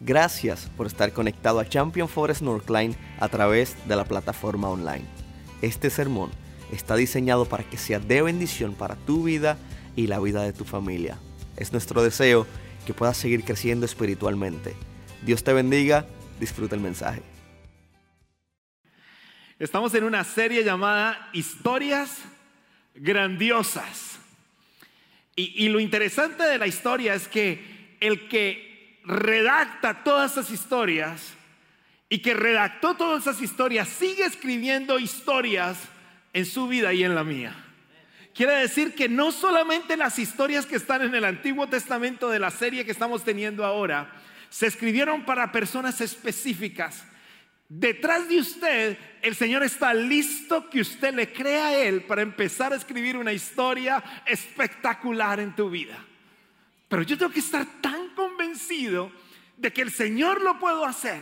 Gracias por estar conectado a Champion Forest Northline a través de la plataforma online. Este sermón está diseñado para que sea de bendición para tu vida y la vida de tu familia. Es nuestro deseo que puedas seguir creciendo espiritualmente. Dios te bendiga, disfruta el mensaje. Estamos en una serie llamada Historias Grandiosas. Y, y lo interesante de la historia es que el que redacta todas esas historias y que redactó todas esas historias sigue escribiendo historias en su vida y en la mía. Quiere decir que no solamente las historias que están en el Antiguo Testamento de la serie que estamos teniendo ahora se escribieron para personas específicas. Detrás de usted, el Señor está listo que usted le crea a Él para empezar a escribir una historia espectacular en tu vida. Pero yo tengo que estar tan convencido de que el Señor lo puedo hacer.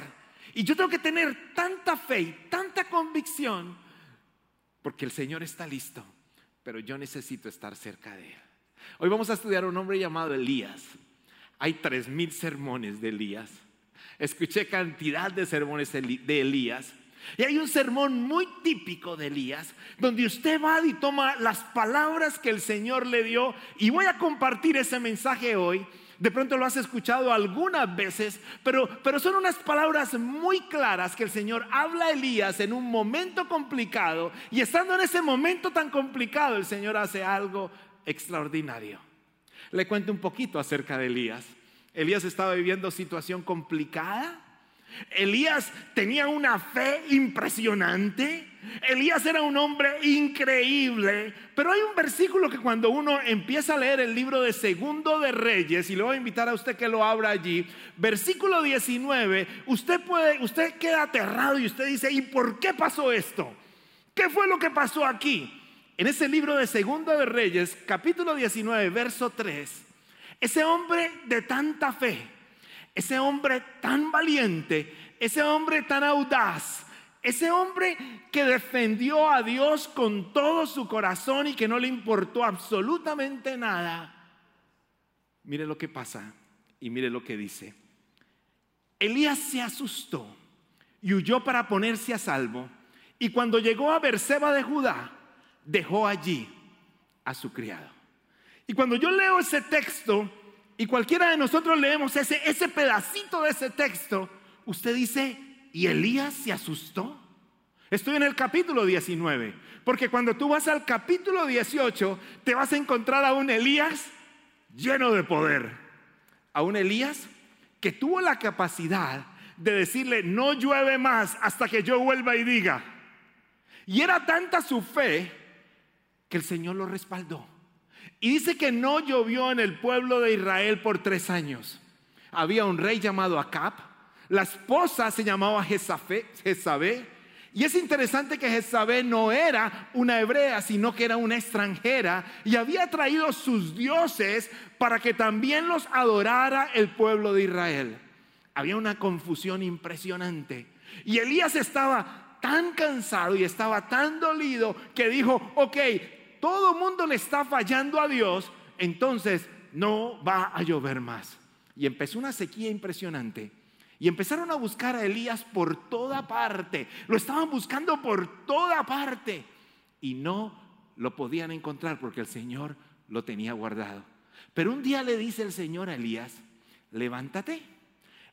Y yo tengo que tener tanta fe y tanta convicción porque el Señor está listo, pero yo necesito estar cerca de Él. Hoy vamos a estudiar a un hombre llamado Elías. Hay tres mil sermones de Elías. Escuché cantidad de sermones de Elías. Y hay un sermón muy típico de Elías, donde usted va y toma las palabras que el Señor le dio, y voy a compartir ese mensaje hoy. De pronto lo has escuchado algunas veces, pero, pero son unas palabras muy claras que el Señor habla a Elías en un momento complicado, y estando en ese momento tan complicado, el Señor hace algo extraordinario. Le cuento un poquito acerca de Elías. Elías estaba viviendo situación complicada Elías tenía una fe impresionante. Elías era un hombre increíble. Pero hay un versículo que cuando uno empieza a leer el libro de Segundo de Reyes, y le voy a invitar a usted que lo abra allí, versículo 19, usted puede, usted queda aterrado y usted dice, ¿y por qué pasó esto? ¿Qué fue lo que pasó aquí? En ese libro de Segundo de Reyes, capítulo 19, verso 3, ese hombre de tanta fe, ese hombre tan valiente, ese hombre tan audaz, ese hombre que defendió a Dios con todo su corazón y que no le importó absolutamente nada. Mire lo que pasa y mire lo que dice. Elías se asustó y huyó para ponerse a salvo. Y cuando llegó a Berseba de Judá, dejó allí a su criado. Y cuando yo leo ese texto, y cualquiera de nosotros leemos ese, ese pedacito de ese texto, usted dice, ¿y Elías se asustó? Estoy en el capítulo 19, porque cuando tú vas al capítulo 18, te vas a encontrar a un Elías lleno de poder, a un Elías que tuvo la capacidad de decirle, no llueve más hasta que yo vuelva y diga. Y era tanta su fe que el Señor lo respaldó. Y dice que no llovió en el pueblo de Israel por tres años. Había un rey llamado Acab, la esposa se llamaba Jezabé, y es interesante que Jezabé no era una hebrea, sino que era una extranjera y había traído sus dioses para que también los adorara el pueblo de Israel. Había una confusión impresionante. Y Elías estaba tan cansado y estaba tan dolido que dijo, ok, todo mundo le está fallando a Dios, entonces no va a llover más. Y empezó una sequía impresionante. Y empezaron a buscar a Elías por toda parte. Lo estaban buscando por toda parte. Y no lo podían encontrar porque el Señor lo tenía guardado. Pero un día le dice el Señor a Elías, levántate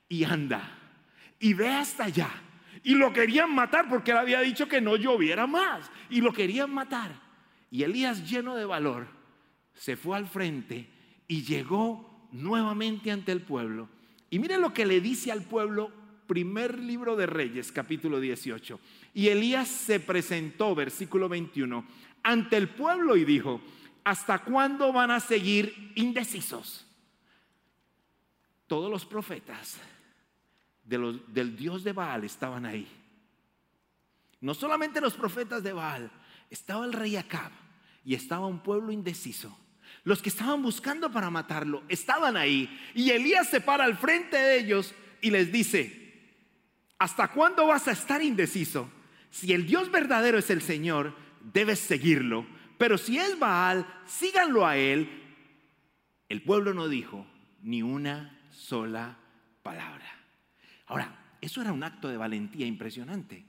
y anda y ve hasta allá. Y lo querían matar porque él había dicho que no lloviera más. Y lo querían matar. Y Elías, lleno de valor, se fue al frente y llegó nuevamente ante el pueblo. Y mire lo que le dice al pueblo, primer libro de Reyes, capítulo 18. Y Elías se presentó, versículo 21, ante el pueblo y dijo, ¿hasta cuándo van a seguir indecisos? Todos los profetas del Dios de Baal estaban ahí. No solamente los profetas de Baal, estaba el rey Acab y estaba un pueblo indeciso. Los que estaban buscando para matarlo estaban ahí. Y Elías se para al frente de ellos y les dice, ¿hasta cuándo vas a estar indeciso? Si el Dios verdadero es el Señor, debes seguirlo. Pero si es Baal, síganlo a él. El pueblo no dijo ni una sola palabra. Ahora, eso era un acto de valentía impresionante,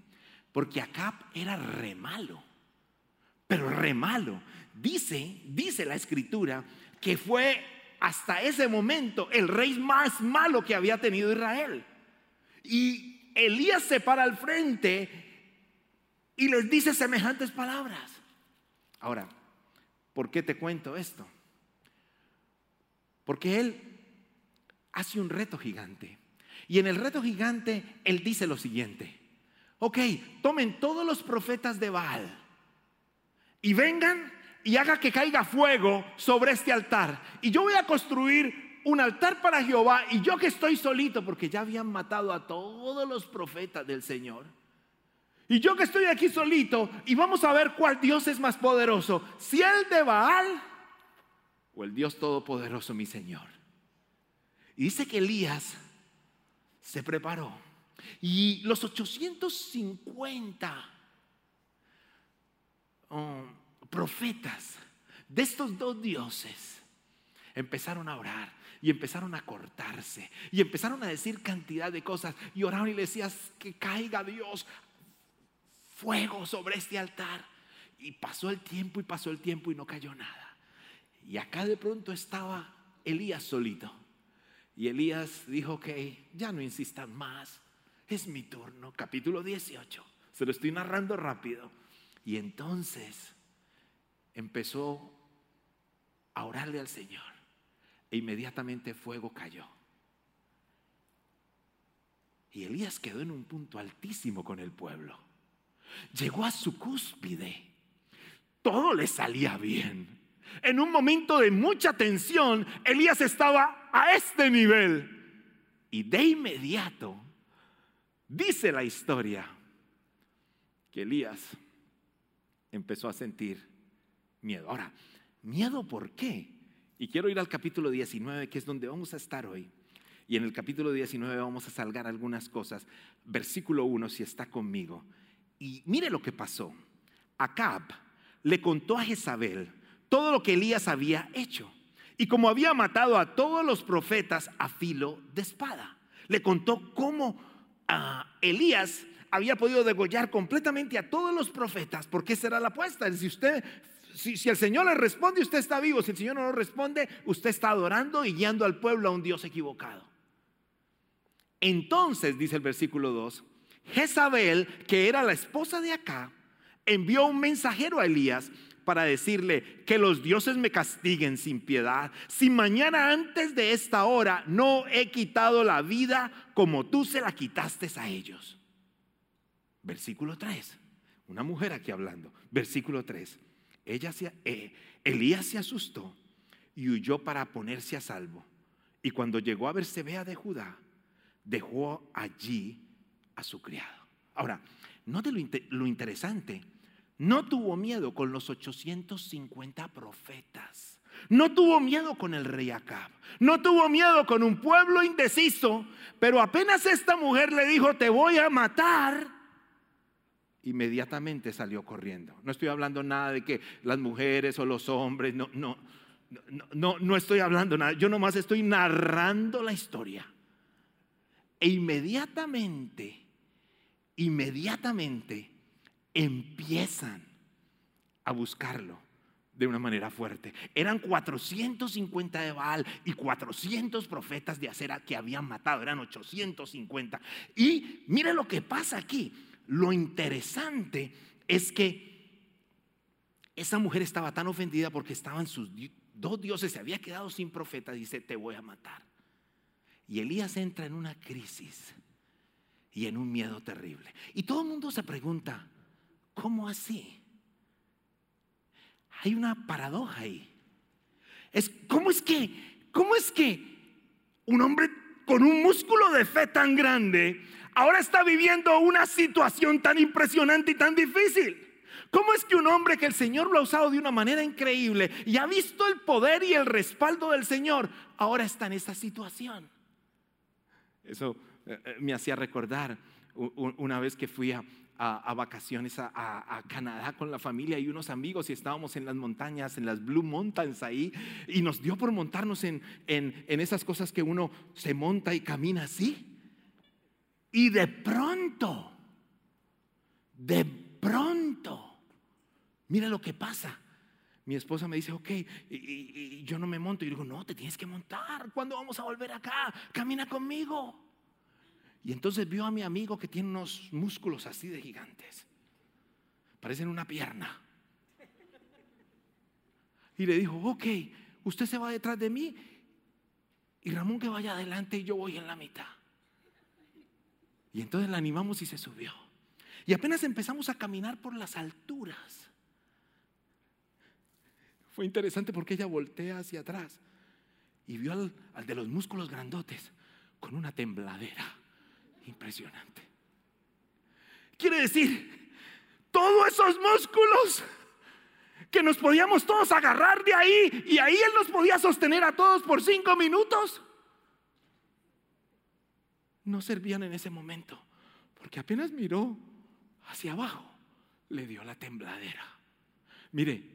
porque Acab era re malo, pero re malo. Dice, dice la escritura, que fue hasta ese momento el rey más malo que había tenido Israel. Y Elías se para al frente y les dice semejantes palabras. Ahora, ¿por qué te cuento esto? Porque él hace un reto gigante. Y en el reto gigante, él dice lo siguiente. Ok, tomen todos los profetas de Baal y vengan y haga que caiga fuego sobre este altar. Y yo voy a construir un altar para Jehová y yo que estoy solito, porque ya habían matado a todos los profetas del Señor. Y yo que estoy aquí solito y vamos a ver cuál Dios es más poderoso, si el de Baal o el Dios todopoderoso, mi Señor. Y dice que Elías se preparó y los 850 profetas de estos dos dioses empezaron a orar y empezaron a cortarse y empezaron a decir cantidad de cosas y oraron y le decías que caiga Dios fuego sobre este altar. Y pasó el tiempo y pasó el tiempo y no cayó nada. Y acá de pronto estaba Elías solito. Y Elías dijo que ya no insistan más, es mi turno, capítulo 18. Se lo estoy narrando rápido. Y entonces empezó a orarle al Señor e inmediatamente fuego cayó. Y Elías quedó en un punto altísimo con el pueblo. Llegó a su cúspide. Todo le salía bien. En un momento de mucha tensión, Elías estaba a este nivel. Y de inmediato, dice la historia, que Elías empezó a sentir miedo. Ahora, ¿miedo por qué? Y quiero ir al capítulo 19, que es donde vamos a estar hoy. Y en el capítulo 19 vamos a salgar algunas cosas. Versículo 1, si está conmigo. Y mire lo que pasó. Acab le contó a Jezabel todo lo que Elías había hecho. Y como había matado a todos los profetas a filo de espada. Le contó cómo ah, Elías había podido degollar completamente a todos los profetas, porque esa era la apuesta. Si usted si, el Señor le responde, usted está vivo. Si el Señor no responde, usted está adorando y guiando al pueblo a un Dios equivocado. Entonces, dice el versículo 2, Jezabel, que era la esposa de acá, envió un mensajero a Elías para decirle que los dioses me castiguen sin piedad, si mañana antes de esta hora no he quitado la vida como tú se la quitaste a ellos. Versículo 3, una mujer aquí hablando. Versículo 3, ella se, eh, Elías se asustó y huyó para ponerse a salvo. Y cuando llegó a Bersebea de Judá, dejó allí a su criado. Ahora, note lo, lo interesante. No tuvo miedo con los 850 profetas. No tuvo miedo con el rey Acab. No tuvo miedo con un pueblo indeciso. Pero apenas esta mujer le dijo, te voy a matar inmediatamente salió corriendo. No estoy hablando nada de que las mujeres o los hombres, no, no, no, no, no estoy hablando nada. Yo nomás estoy narrando la historia. E inmediatamente, inmediatamente empiezan a buscarlo de una manera fuerte. Eran 450 de Baal y 400 profetas de Acera que habían matado, eran 850. Y mire lo que pasa aquí. Lo interesante es que esa mujer estaba tan ofendida porque estaban sus dos dioses, se había quedado sin profeta, dice, te voy a matar. Y Elías entra en una crisis y en un miedo terrible. Y todo el mundo se pregunta, ¿cómo así? Hay una paradoja ahí. Es, ¿Cómo es que, cómo es que un hombre con un músculo de fe tan grande ahora está viviendo una situación tan impresionante y tan difícil. ¿Cómo es que un hombre que el Señor lo ha usado de una manera increíble y ha visto el poder y el respaldo del Señor, ahora está en esta situación? Eso eh, eh, me hacía recordar una vez que fui a, vacaciones a, Canadá con la familia y unos amigos y estábamos en las montañas, en las Blue Mountains ahí, y nos dio por montarnos en esas cosas que uno se monta y camina así. Y de pronto, de pronto, mira lo que pasa. Mi esposa me dice, ok, y, yo no me monto. Y digo, no, te tienes que montar. ¿Cuándo vamos a volver acá? Camina conmigo. Y entonces vio a mi amigo que tiene unos músculos así de gigantes. Parecen una pierna. Y le dijo, ok, usted se va detrás de mí y Ramón que vaya adelante y yo voy en la mitad. Y entonces la animamos y se subió. Y apenas empezamos a caminar por las alturas. Fue interesante porque ella voltea hacia atrás y vio al, al de los músculos grandotes con una tembladera impresionante. Quiere decir, todos esos músculos que nos podíamos todos agarrar de ahí y ahí Él nos podía sostener a todos por cinco minutos no servían en ese momento, porque apenas miró hacia abajo, le dio la tembladera. Mire,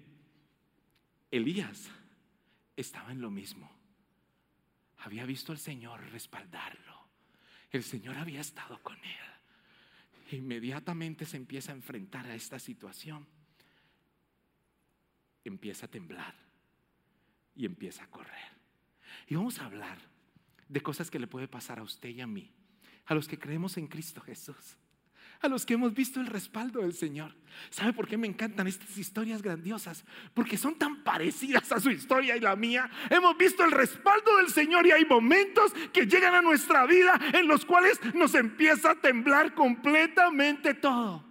Elías estaba en lo mismo. Había visto al Señor respaldarlo. El Señor había estado con él. Inmediatamente se empieza a enfrentar a esta situación. Empieza a temblar y empieza a correr. Y vamos a hablar de cosas que le puede pasar a usted y a mí a los que creemos en Cristo Jesús, a los que hemos visto el respaldo del Señor. ¿Sabe por qué me encantan estas historias grandiosas? Porque son tan parecidas a su historia y la mía. Hemos visto el respaldo del Señor y hay momentos que llegan a nuestra vida en los cuales nos empieza a temblar completamente todo.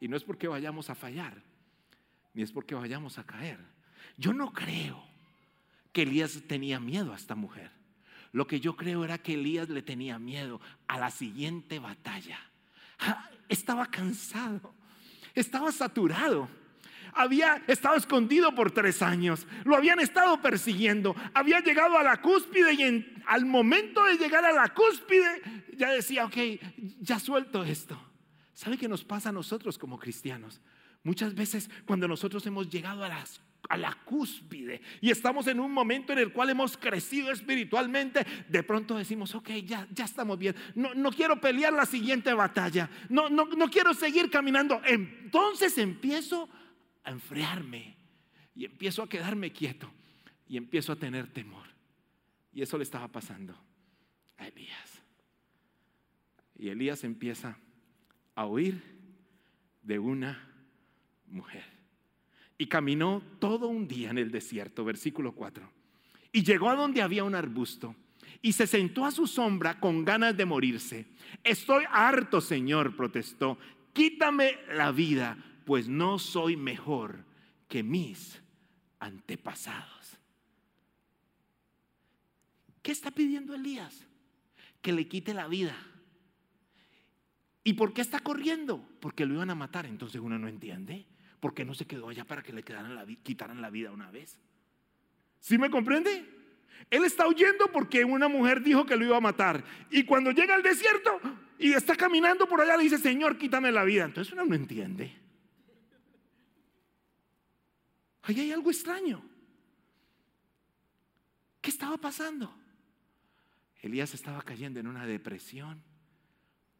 Y no es porque vayamos a fallar, ni es porque vayamos a caer. Yo no creo que Elías tenía miedo a esta mujer. Lo que yo creo era que Elías le tenía miedo a la siguiente batalla. Estaba cansado, estaba saturado. Había estado escondido por tres años, lo habían estado persiguiendo, había llegado a la cúspide y al momento de llegar a la cúspide ya decía, ok, ya suelto esto. ¿Sabe qué nos pasa a nosotros como cristianos? Muchas veces cuando nosotros hemos llegado a las a la cúspide y estamos en un momento en el cual hemos crecido espiritualmente, de pronto decimos, ok, ya, ya estamos bien, no, no quiero pelear la siguiente batalla, no, no, no quiero seguir caminando. Entonces empiezo a enfriarme y empiezo a quedarme quieto y empiezo a tener temor. Y eso le estaba pasando a Elías. Y Elías empieza a oír de una mujer. Y caminó todo un día en el desierto, versículo 4. Y llegó a donde había un arbusto y se sentó a su sombra con ganas de morirse. Estoy harto, Señor, protestó. Quítame la vida, pues no soy mejor que mis antepasados. ¿Qué está pidiendo Elías? Que le quite la vida. ¿Y por qué está corriendo? Porque lo iban a matar. Entonces uno no entiende. ¿Por qué no se quedó allá para que le quitaran la vida una vez? ¿Sí me comprende? Él está huyendo porque una mujer dijo que lo iba a matar. Y cuando llega al desierto y está caminando por allá, le dice, Señor, quítame la vida. Entonces uno no entiende. Ahí hay algo extraño. ¿Qué estaba pasando? Elías estaba cayendo en una depresión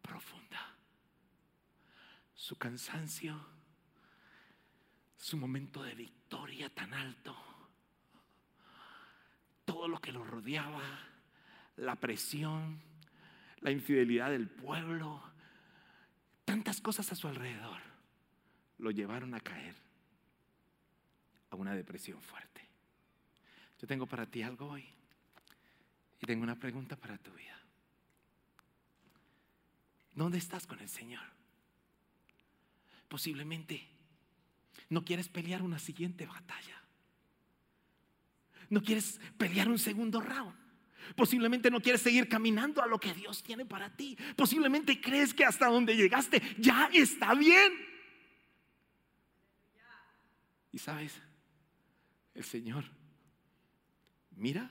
profunda. Su cansancio su momento de victoria tan alto, todo lo que lo rodeaba, la presión, la infidelidad del pueblo, tantas cosas a su alrededor, lo llevaron a caer a una depresión fuerte. Yo tengo para ti algo hoy y tengo una pregunta para tu vida. ¿Dónde estás con el Señor? Posiblemente no quieres pelear una siguiente batalla. No quieres pelear un segundo round. Posiblemente no quieres seguir caminando a lo que Dios tiene para ti. Posiblemente crees que hasta donde llegaste ya está bien. Y sabes, el Señor mira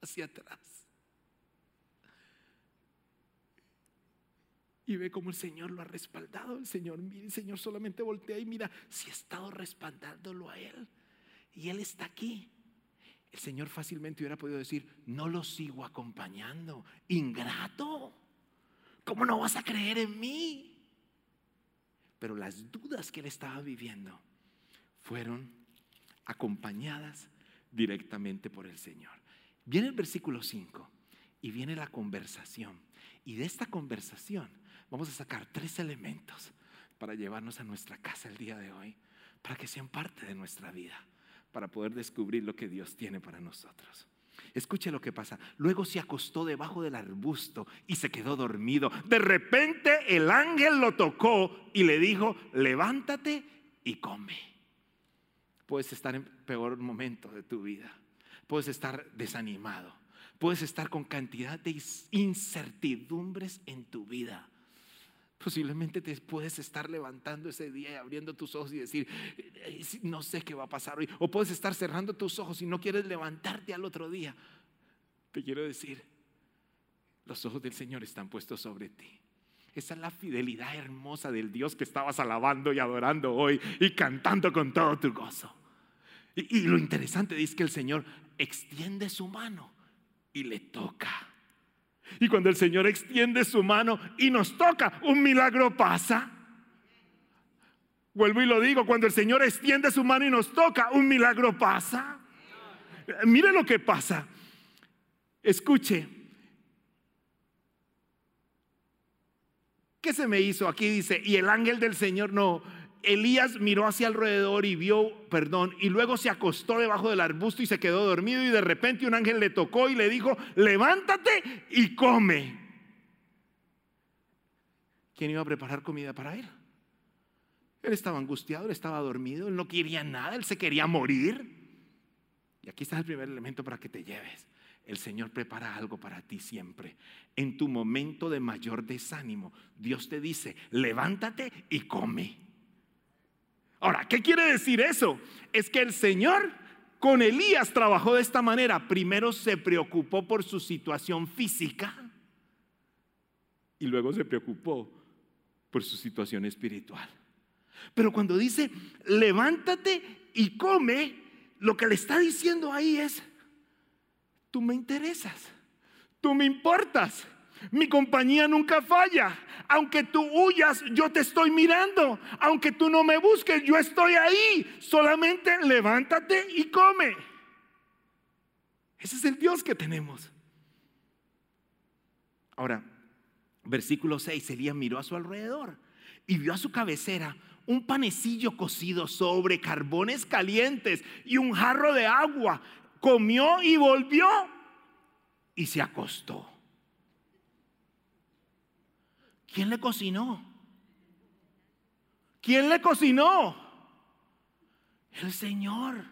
hacia atrás y ve cómo el Señor lo ha respaldado. El Señor, mira, el Señor solamente voltea y mira si ha estado respaldándolo a Él. Y Él está aquí. El Señor fácilmente hubiera podido decir, no lo sigo acompañando. Ingrato. ¿cómo no vas a creer en mí? Pero las dudas que él estaba viviendo fueron acompañadas directamente por el Señor. Viene el versículo 5 y viene la conversación. Y de esta conversación vamos a sacar tres elementos para llevarnos a nuestra casa el día de hoy, para que sean parte de nuestra vida, para poder descubrir lo que Dios tiene para nosotros. Escuche lo que pasa. Luego se acostó debajo del arbusto y se quedó dormido. De repente el ángel lo tocó y le dijo, levántate y come. Puedes estar en peor momento de tu vida. Puedes estar desanimado. Puedes estar con cantidad de incertidumbres en tu vida. Posiblemente te puedes estar levantando ese día y abriendo tus ojos y decir, no sé qué va a pasar hoy. O puedes estar cerrando tus ojos y no quieres levantarte al otro día. Te quiero decir, los ojos del Señor están puestos sobre ti. Esa es la fidelidad hermosa del Dios que estabas alabando y adorando hoy y cantando con todo tu gozo. Y, y lo interesante es que el Señor extiende su mano y le toca. Y cuando el Señor extiende su mano y nos toca, un milagro pasa. Vuelvo y lo digo, cuando el Señor extiende su mano y nos toca, un milagro pasa. Mire lo que pasa. Escuche. ¿Qué se me hizo? Aquí dice, y el ángel del Señor no, Elías miró hacia alrededor y vio, perdón, y luego se acostó debajo del arbusto y se quedó dormido y de repente un ángel le tocó y le dijo, levántate y come. ¿Quién iba a preparar comida para él? Él estaba angustiado, él estaba dormido, él no quería nada, él se quería morir. Y aquí está el primer elemento para que te lleves. El Señor prepara algo para ti siempre. En tu momento de mayor desánimo, Dios te dice, levántate y come. Ahora, ¿qué quiere decir eso? Es que el Señor con Elías trabajó de esta manera. Primero se preocupó por su situación física y luego se preocupó por su situación espiritual. Pero cuando dice, levántate y come, lo que le está diciendo ahí es, tú me interesas, tú me importas, mi compañía nunca falla. Aunque tú huyas, yo te estoy mirando. Aunque tú no me busques, yo estoy ahí. Solamente levántate y come. Ese es el Dios que tenemos. Ahora, versículo 6, Elías miró a su alrededor y vio a su cabecera un panecillo cocido sobre carbones calientes y un jarro de agua. Comió y volvió y se acostó. ¿Quién le cocinó? ¿Quién le cocinó? El Señor.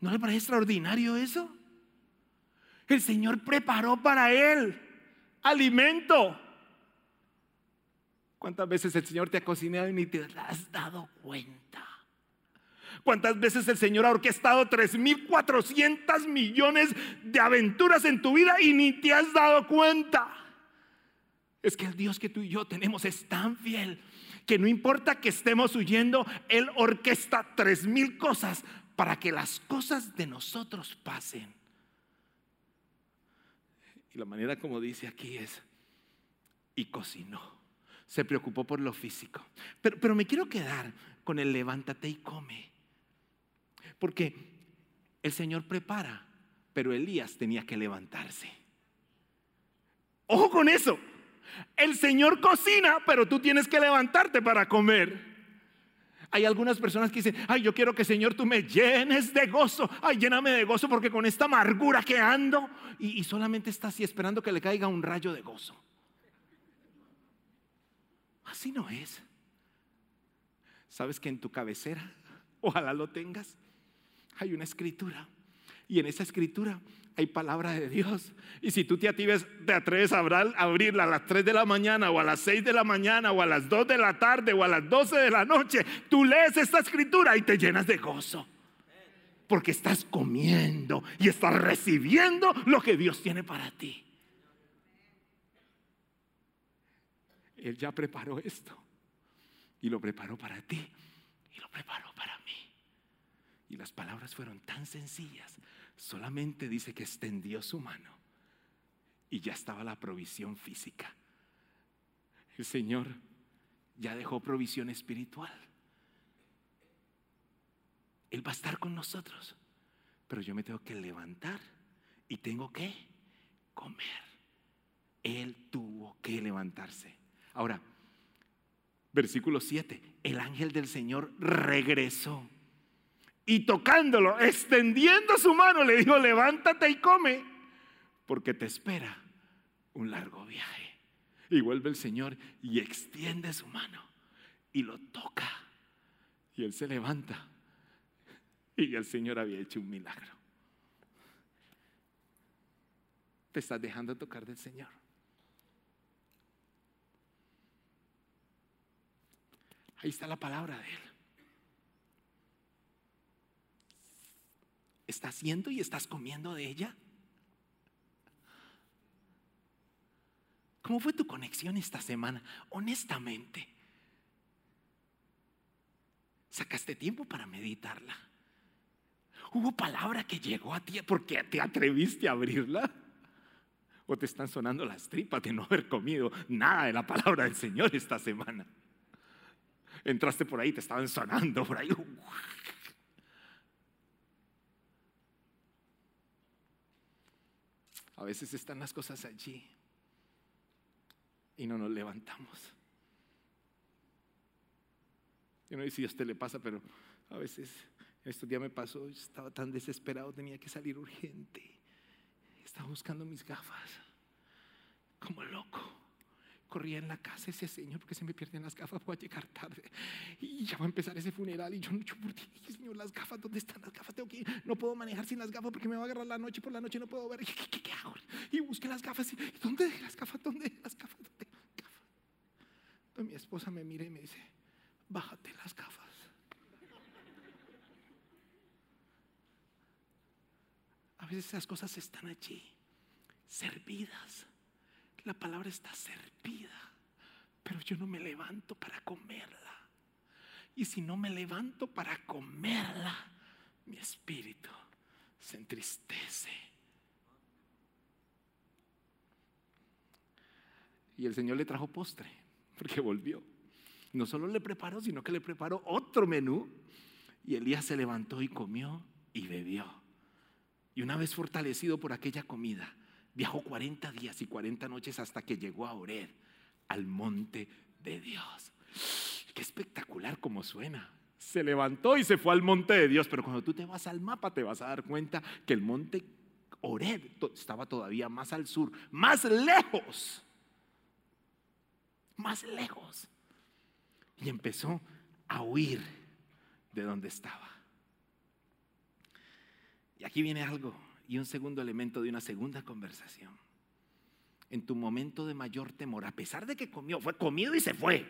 ¿No le parece extraordinario eso? El Señor preparó para él alimento. ¿Cuántas veces el Señor te ha cocinado y ni te has dado cuenta? ¿Cuántas veces el Señor ha orquestado 3.400 millones de aventuras en tu vida y ni te has dado cuenta? Es que el Dios que tú y yo tenemos es tan fiel que no importa que estemos huyendo, Él orquesta tres mil cosas para que las cosas de nosotros pasen. Y la manera como dice aquí es, y cocinó. Se preocupó por lo físico. Pero, pero me quiero quedar con el levántate y come. Porque el Señor prepara, pero Elías tenía que levantarse. Ojo con eso. El Señor cocina, pero tú tienes que levantarte para comer. Hay algunas personas que dicen, ay, yo quiero que Señor tú me llenes de gozo. Ay, lléname de gozo porque con esta amargura que ando. Y, y solamente está así esperando que le caiga un rayo de gozo. Así no es. ¿Sabes que en tu cabecera, ojalá lo tengas, hay una escritura? Y en esa escritura hay palabra de Dios. Y si tú te atreves, te atreves a abrirla a las 3 de la mañana o a las 6 de la mañana o a las 2 de la tarde o a las 12 de la noche, tú lees esta escritura y te llenas de gozo. Porque estás comiendo y estás recibiendo lo que Dios tiene para ti. Él ya preparó esto. Y lo preparó para ti. Y lo preparó para mí. Y las palabras fueron tan sencillas Solamente dice que extendió su mano y ya estaba la provisión física. El Señor ya dejó provisión espiritual. Él va a estar con nosotros, pero yo me tengo que levantar y tengo que comer. Él tuvo que levantarse. Ahora, versículo 7, el ángel del Señor regresó y tocándolo, extendiendo su mano, le dijo, levántate y come, porque te espera un largo viaje. Y vuelve el Señor y extiende su mano y lo toca. Y él se levanta. Y el Señor había hecho un milagro. Te estás dejando tocar del Señor. Ahí está la palabra de Él. ¿Estás yendo y estás comiendo de ella? ¿Cómo fue tu conexión esta semana? Honestamente. ¿Sacaste tiempo para meditarla? ¿Hubo palabra que llegó a ti porque te atreviste a abrirla? ¿O te están sonando las tripas de no haber comido nada de la palabra del Señor esta semana? Entraste por ahí, te estaban sonando por ahí. A veces están las cosas allí y no nos levantamos. Yo no sé si a usted le pasa, pero a veces estos días me pasó, estaba tan desesperado, tenía que salir urgente. Estaba buscando mis gafas, como loco. Corría en la casa ese Señor, porque se me pierden las gafas, voy a llegar tarde. Y ya va a empezar ese funeral y yo no por ti. Señor, las gafas, ¿dónde están las gafas? Tengo que No puedo manejar sin las gafas porque me va a agarrar la noche por la noche no puedo ver. ¿Qué, hago? Y busqué las gafas. ¿Y dónde las gafas? ¿Dónde las gafas? ¿Dónde? Gafas. mi esposa me mira y me dice, bájate las gafas. A veces esas cosas están allí, servidas la palabra está servida, pero yo no me levanto para comerla. Y si no me levanto para comerla, mi espíritu se entristece. Y el Señor le trajo postre, porque volvió. No solo le preparó, sino que le preparó otro menú. Y Elías se levantó y comió y bebió. Y una vez fortalecido por aquella comida, Viajó 40 días y 40 noches hasta que llegó a Ored, al monte de Dios. Qué espectacular como suena. Se levantó y se fue al monte de Dios, pero cuando tú te vas al mapa te vas a dar cuenta que el monte Ored estaba todavía más al sur, más lejos, más lejos. Y empezó a huir de donde estaba. Y aquí viene algo y un segundo elemento de una segunda conversación. En tu momento de mayor temor, a pesar de que comió, fue comido y se fue.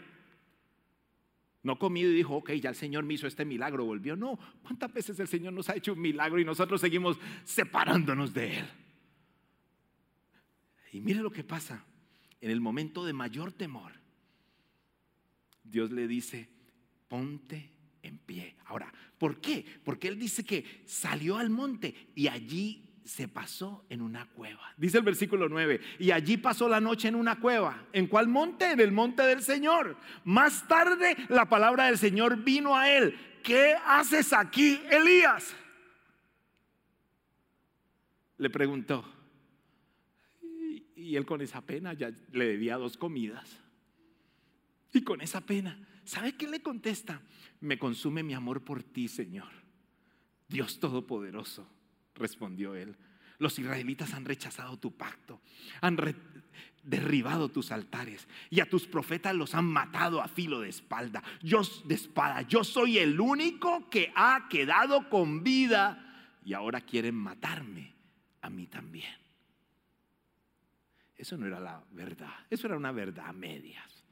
No comido y dijo, ok, ya el Señor me hizo este milagro, volvió. No, ¿cuántas veces el Señor nos ha hecho un milagro y nosotros seguimos separándonos de Él? Y mire lo que pasa. En el momento de mayor temor, Dios le dice, ponte en pie. Ahora, ¿por qué? Porque Él dice que salió al monte y allí se pasó en una cueva. Dice el versículo 9, y allí pasó la noche en una cueva. ¿En cuál monte? En el monte del Señor. Más tarde la palabra del Señor vino a él. ¿Qué haces aquí, Elías? Le preguntó. Y él con esa pena ya le debía dos comidas. Y con esa pena, ¿sabe qué le contesta? Me consume mi amor por ti, Señor. Dios Todopoderoso respondió él. Los israelitas han rechazado tu pacto, han derribado tus altares y a tus profetas los han matado a filo de espalda. Yo de espada, yo soy el único que ha quedado con vida y ahora quieren matarme a mí también. Eso no era la verdad, eso era una verdad a medias.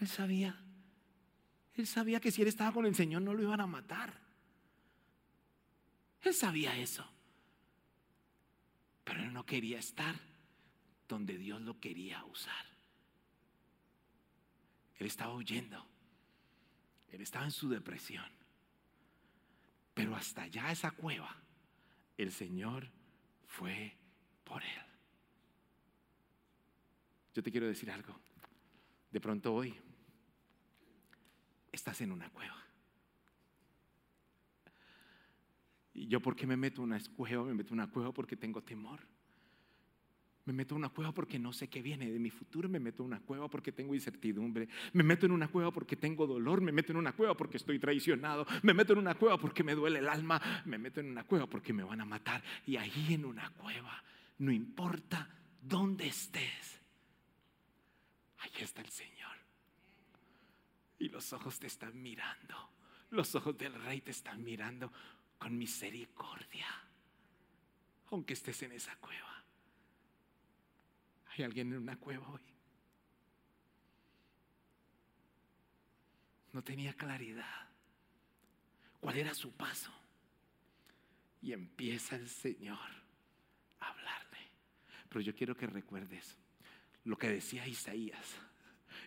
Él sabía, él sabía que si él estaba con el Señor no lo iban a matar. Él sabía eso. Pero él no quería estar donde Dios lo quería usar. Él estaba huyendo. Él estaba en su depresión. Pero hasta allá esa cueva, el Señor fue por él. Yo te quiero decir algo. De pronto hoy estás en una cueva. ¿Y yo por qué me meto en una cueva? Me meto una cueva porque tengo temor. Me meto en una cueva porque no sé qué viene de mi futuro. Me meto en una cueva porque tengo incertidumbre. Me meto en una cueva porque tengo dolor. Me meto en una cueva porque estoy traicionado. Me meto en una cueva porque me duele el alma. Me meto en una cueva porque me van a matar. Y ahí en una cueva, no importa dónde estés, ahí está el Señor. Y los ojos te están mirando. Los ojos del rey te están mirando con misericordia, aunque estés en esa cueva. ¿Hay alguien en una cueva hoy? No tenía claridad. ¿Cuál era su paso? Y empieza el Señor a hablarle. Pero yo quiero que recuerdes lo que decía Isaías.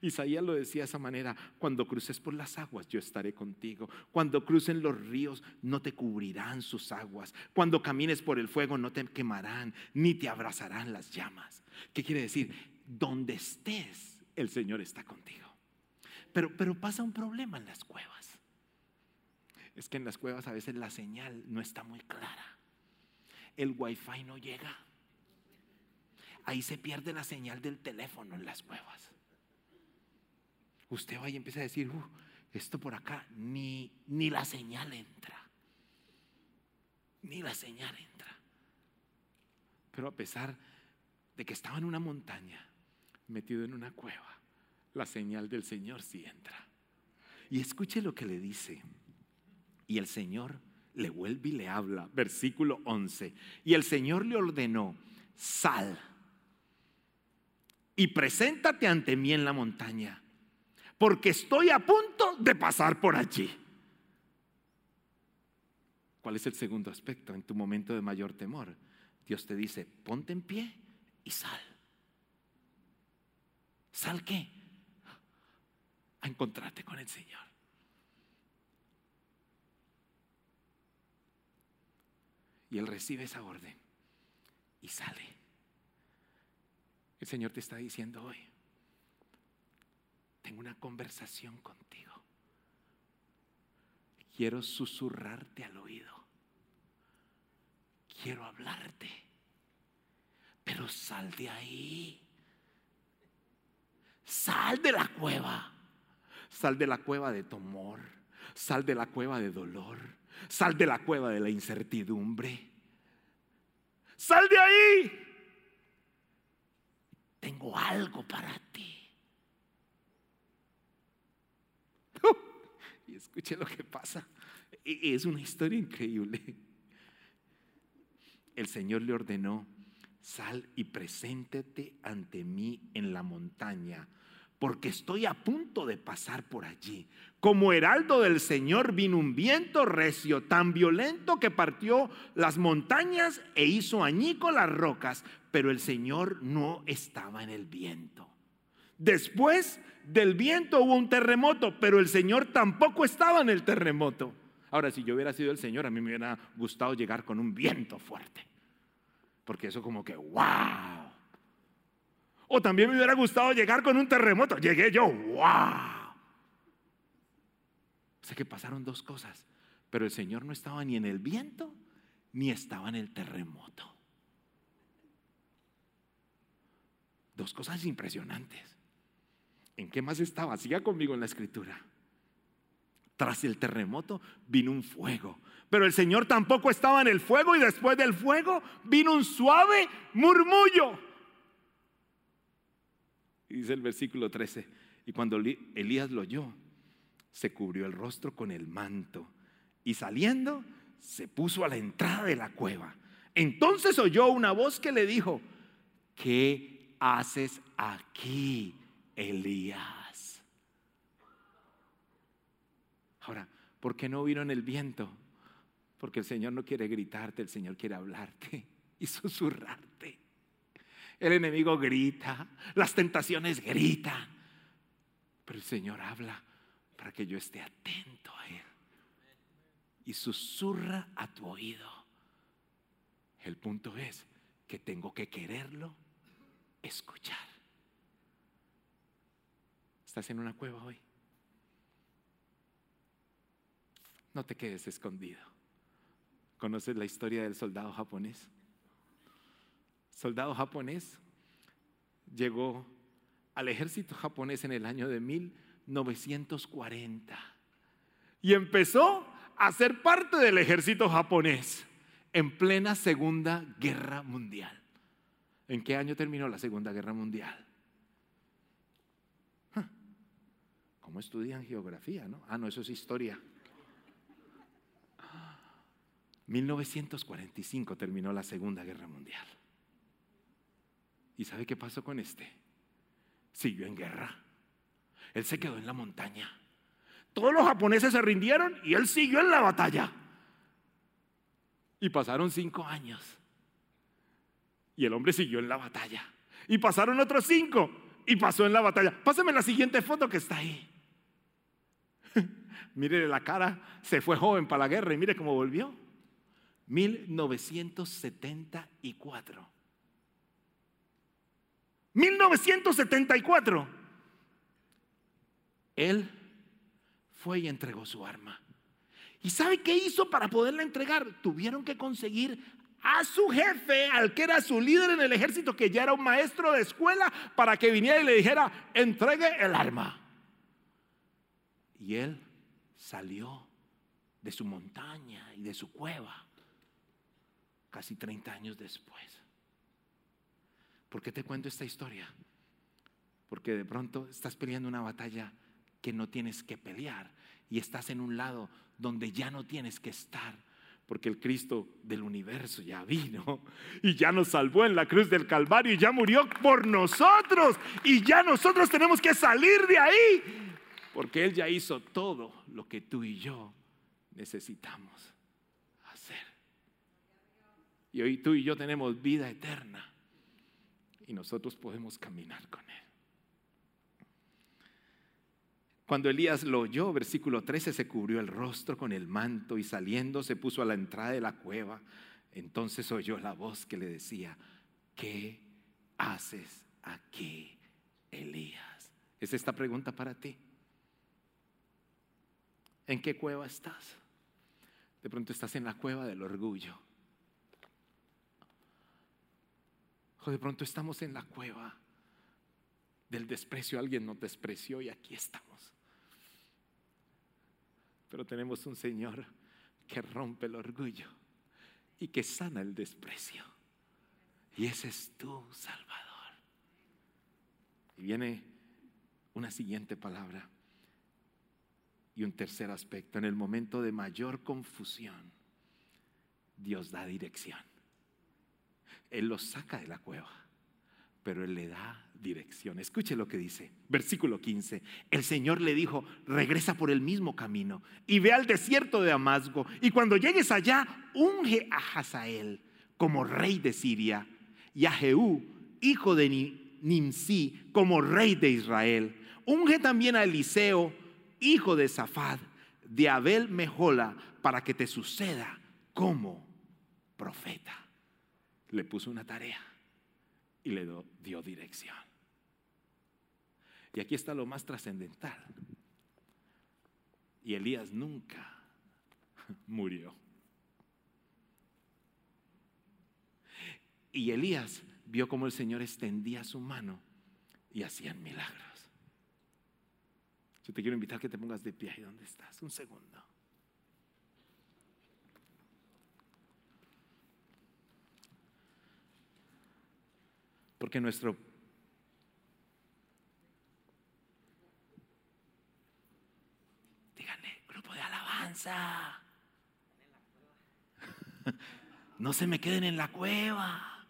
Isaías lo decía de esa manera, cuando cruces por las aguas yo estaré contigo, cuando crucen los ríos no te cubrirán sus aguas, cuando camines por el fuego no te quemarán, ni te abrazarán las llamas. ¿Qué quiere decir? Donde estés, el Señor está contigo. Pero, pasa un problema en las cuevas. Es que en las cuevas a veces la señal no está muy clara. El wifi no llega. Ahí se pierde la señal del teléfono en las cuevas usted va y empieza a decir, uh, esto por acá, ni, ni la señal entra. Ni la señal entra. Pero a pesar de que estaba en una montaña, metido en una cueva, la señal del Señor sí entra. Y escuche lo que le dice. Y el Señor le vuelve y le habla, versículo 11. Y el Señor le ordenó, sal y preséntate ante mí en la montaña porque estoy a punto de pasar por allí. ¿Cuál es el segundo aspecto en tu momento de mayor temor? Dios te dice, ponte en pie y sal. ¿Sal qué? A encontrarte con el Señor. Y Él recibe esa orden y sale. El Señor te está diciendo hoy, tengo una conversación contigo. Quiero susurrarte al oído. Quiero hablarte. Pero sal de ahí. Sal de la cueva. Sal de la cueva de temor. Sal de la cueva de dolor. Sal de la cueva de la incertidumbre. Sal de ahí. Tengo algo para ti. y escuche lo que pasa. Es una historia increíble. El Señor le ordenó, sal y preséntate ante mí en la montaña, porque estoy a punto de pasar por allí. Como heraldo del Señor vino un viento recio, tan violento que partió las montañas e hizo añico las rocas, pero el Señor no estaba en el viento. Después del viento hubo un terremoto, pero el Señor tampoco estaba en el terremoto. Ahora, si yo hubiera sido el Señor, a mí me hubiera gustado llegar con un viento fuerte. Porque eso como que, wow. O también me hubiera gustado llegar con un terremoto. Llegué yo, wow. O sea que pasaron dos cosas. Pero el Señor no estaba ni en el viento, ni estaba en el terremoto. Dos cosas impresionantes. ¿En qué más estaba? Siga conmigo en la escritura. Tras el terremoto vino un fuego. Pero el Señor tampoco estaba en el fuego y después del fuego vino un suave murmullo. Dice el versículo 13. Y cuando Elías lo oyó, se cubrió el rostro con el manto y saliendo se puso a la entrada de la cueva. Entonces oyó una voz que le dijo, ¿qué haces aquí, Elías. Ahora, ¿por qué no vino en el viento? Porque el Señor no quiere gritarte, el Señor quiere hablarte y susurrarte. El enemigo grita, las tentaciones gritan, pero el Señor habla para que yo esté atento a Él y susurra a tu oído. El punto es que tengo que quererlo escuchar. Estás en una cueva hoy. No te quedes escondido. ¿Conoces la historia del soldado japonés? Soldado japonés llegó al ejército japonés en el año de 1940 y empezó a ser parte del ejército japonés en plena Segunda Guerra Mundial. ¿En qué año terminó la Segunda Guerra Mundial? ¿Cómo estudian geografía? No? Ah, no, eso es historia. 1945 terminó la Segunda Guerra Mundial. ¿Y sabe qué pasó con este? Siguió en guerra. Él se quedó en la montaña. Todos los japoneses se rindieron y él siguió en la batalla. Y pasaron cinco años. Y el hombre siguió en la batalla. Y pasaron otros cinco. Y pasó en la batalla. Pásame la siguiente foto que está ahí. Mire la cara. Se fue joven para la guerra y mire cómo volvió. 1974. 1974. Él fue y entregó su arma. ¿Y sabe qué hizo para poderla entregar? Tuvieron que conseguir a su jefe, al que era su líder en el ejército, que ya era un maestro de escuela, para que viniera y le dijera, entregue el arma. Y él salió de su montaña y de su cueva casi 30 años después. ¿Por qué te cuento esta historia? Porque de pronto estás peleando una batalla que no tienes que pelear y estás en un lado donde ya no tienes que estar. Porque el Cristo del universo ya vino y ya nos salvó en la cruz del Calvario y ya murió por nosotros. Y ya nosotros tenemos que salir de ahí. Porque Él ya hizo todo lo que tú y yo necesitamos. Y hoy tú y yo tenemos vida eterna. Y nosotros podemos caminar con Él. Cuando Elías lo oyó, versículo 13, se cubrió el rostro con el manto y saliendo se puso a la entrada de la cueva. Entonces oyó la voz que le decía, ¿qué haces aquí, Elías? Es esta pregunta para ti. ¿En qué cueva estás? De pronto estás en la cueva del orgullo O de pronto estamos en la cueva del desprecio. Alguien nos despreció y aquí estamos. Pero tenemos un Señor que rompe el orgullo y que sana el desprecio. Y ese es tu Salvador. Y viene una siguiente palabra y un tercer aspecto. En el momento de mayor confusión, Dios da dirección. Él los saca de la cueva, pero Él le da dirección. Escuche lo que dice, versículo 15. El Señor le dijo, regresa por el mismo camino y ve al desierto de Damasco y cuando llegues allá, unge a Hazael como rey de Siria y a Jehú, hijo de Nimsi, como rey de Israel. Unge también a Eliseo, hijo de Safad, de Abel Mejola, para que te suceda como profeta le puso una tarea y le dio dirección. Y aquí está lo más trascendental. Y Elías nunca murió. Y Elías vio cómo el Señor extendía su mano y hacían milagros. Yo te quiero invitar a que te pongas de pie ahí donde estás. Un segundo. Porque nuestro díganle, grupo de alabanza. No se me queden en la cueva.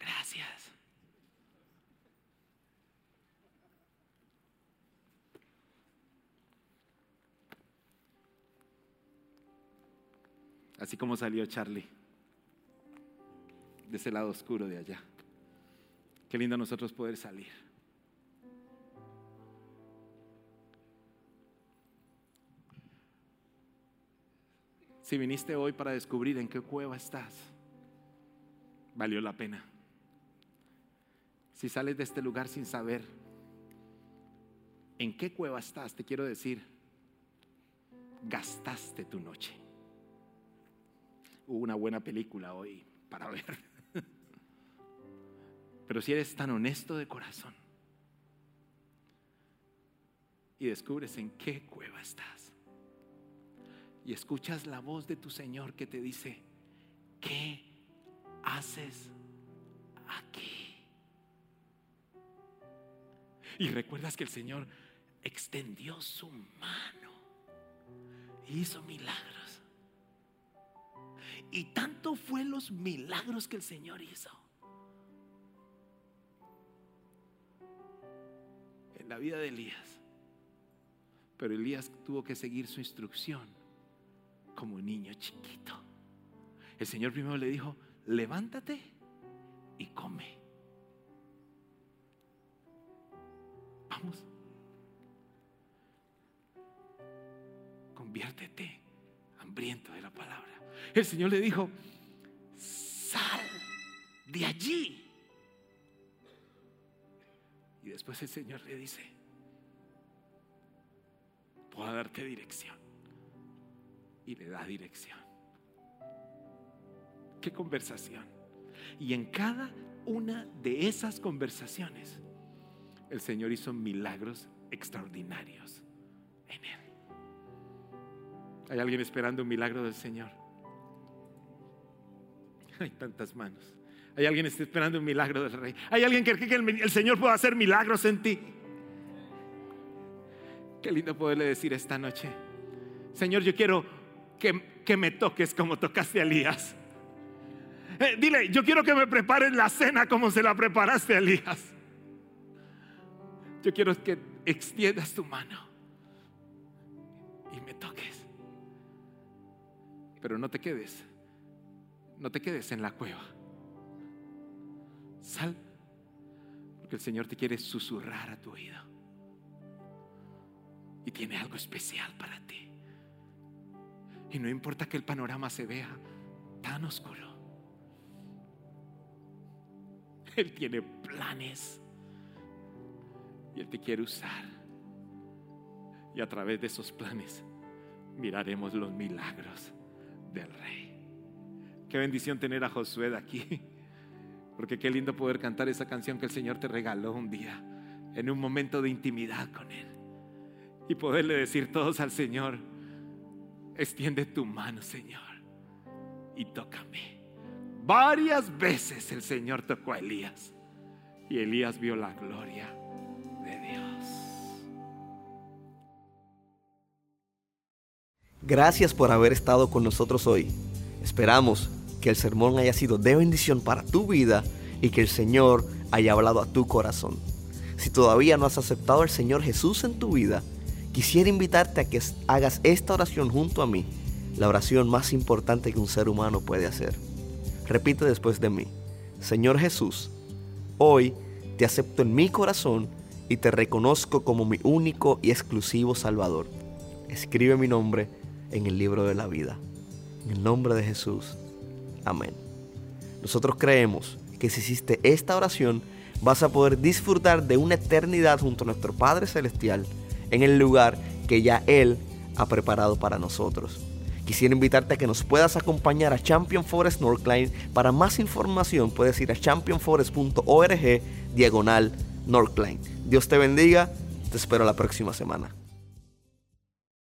Gracias. Así como salió Charlie de ese lado oscuro de allá. Qué lindo nosotros poder salir. Si viniste hoy para descubrir en qué cueva estás, valió la pena. Si sales de este lugar sin saber en qué cueva estás, te quiero decir, gastaste tu noche. Una buena película hoy para ver. Pero si eres tan honesto de corazón y descubres en qué cueva estás y escuchas la voz de tu Señor que te dice, ¿qué haces aquí? Y recuerdas que el Señor extendió su mano y hizo milagros. Y tanto fue los milagros que el Señor hizo. En la vida de Elías. Pero Elías tuvo que seguir su instrucción como un niño chiquito. El Señor primero le dijo, levántate y come. Vamos. Conviértete hambriento de la palabra. El Señor le dijo, sal de allí. Y después el Señor le dice, puedo darte dirección. Y le da dirección. ¿Qué conversación? Y en cada una de esas conversaciones, el Señor hizo milagros extraordinarios en él. ¿Hay alguien esperando un milagro del Señor? Hay tantas manos. Hay alguien que está esperando un milagro del Rey. Hay alguien que cree que el, Señor puede hacer milagros en ti. Qué lindo poderle decir esta noche, Señor, yo quiero que, que me toques como tocaste a Elías. Eh, dile, yo quiero que me prepares la cena como se la preparaste a Elías. Yo quiero que extiendas tu mano y me toques. Pero no te quedes, no te quedes en la cueva. Sal, porque el Señor te quiere susurrar a tu oído. Y tiene algo especial para ti. Y no importa que el panorama se vea tan oscuro. Él tiene planes. Y Él te quiere usar. Y a través de esos planes miraremos los milagros del Rey. Qué bendición tener a Josué de aquí. Porque qué lindo poder cantar esa canción que el Señor te regaló un día. En un momento de intimidad con Él. Y poderle decir todos al Señor, extiende tu mano, Señor. Y tócame. Varias veces el Señor tocó a Elías y Elías vio la gloria de Dios. Gracias por haber estado con nosotros hoy. Esperamos que el sermón haya sido de bendición para tu vida y que el Señor haya hablado a tu corazón. Si todavía no has aceptado al Señor Jesús en tu vida, quisiera invitarte a que hagas esta oración junto a mí, la oración más importante que un ser humano puede hacer. Repite después de mí, Señor Jesús, hoy te acepto en mi corazón y te reconozco como mi único y exclusivo Salvador. Escribe mi nombre en el libro de la vida. En el nombre de Jesús. Amén. Nosotros creemos que si hiciste esta oración, vas a poder disfrutar de una eternidad junto a nuestro Padre Celestial en el lugar que ya Él ha preparado para nosotros. Quisiera invitarte a que nos puedas acompañar a Champion Forest Northline. Para más información puedes ir a championforest.org diagonal Northline. Dios te bendiga, te espero la próxima semana.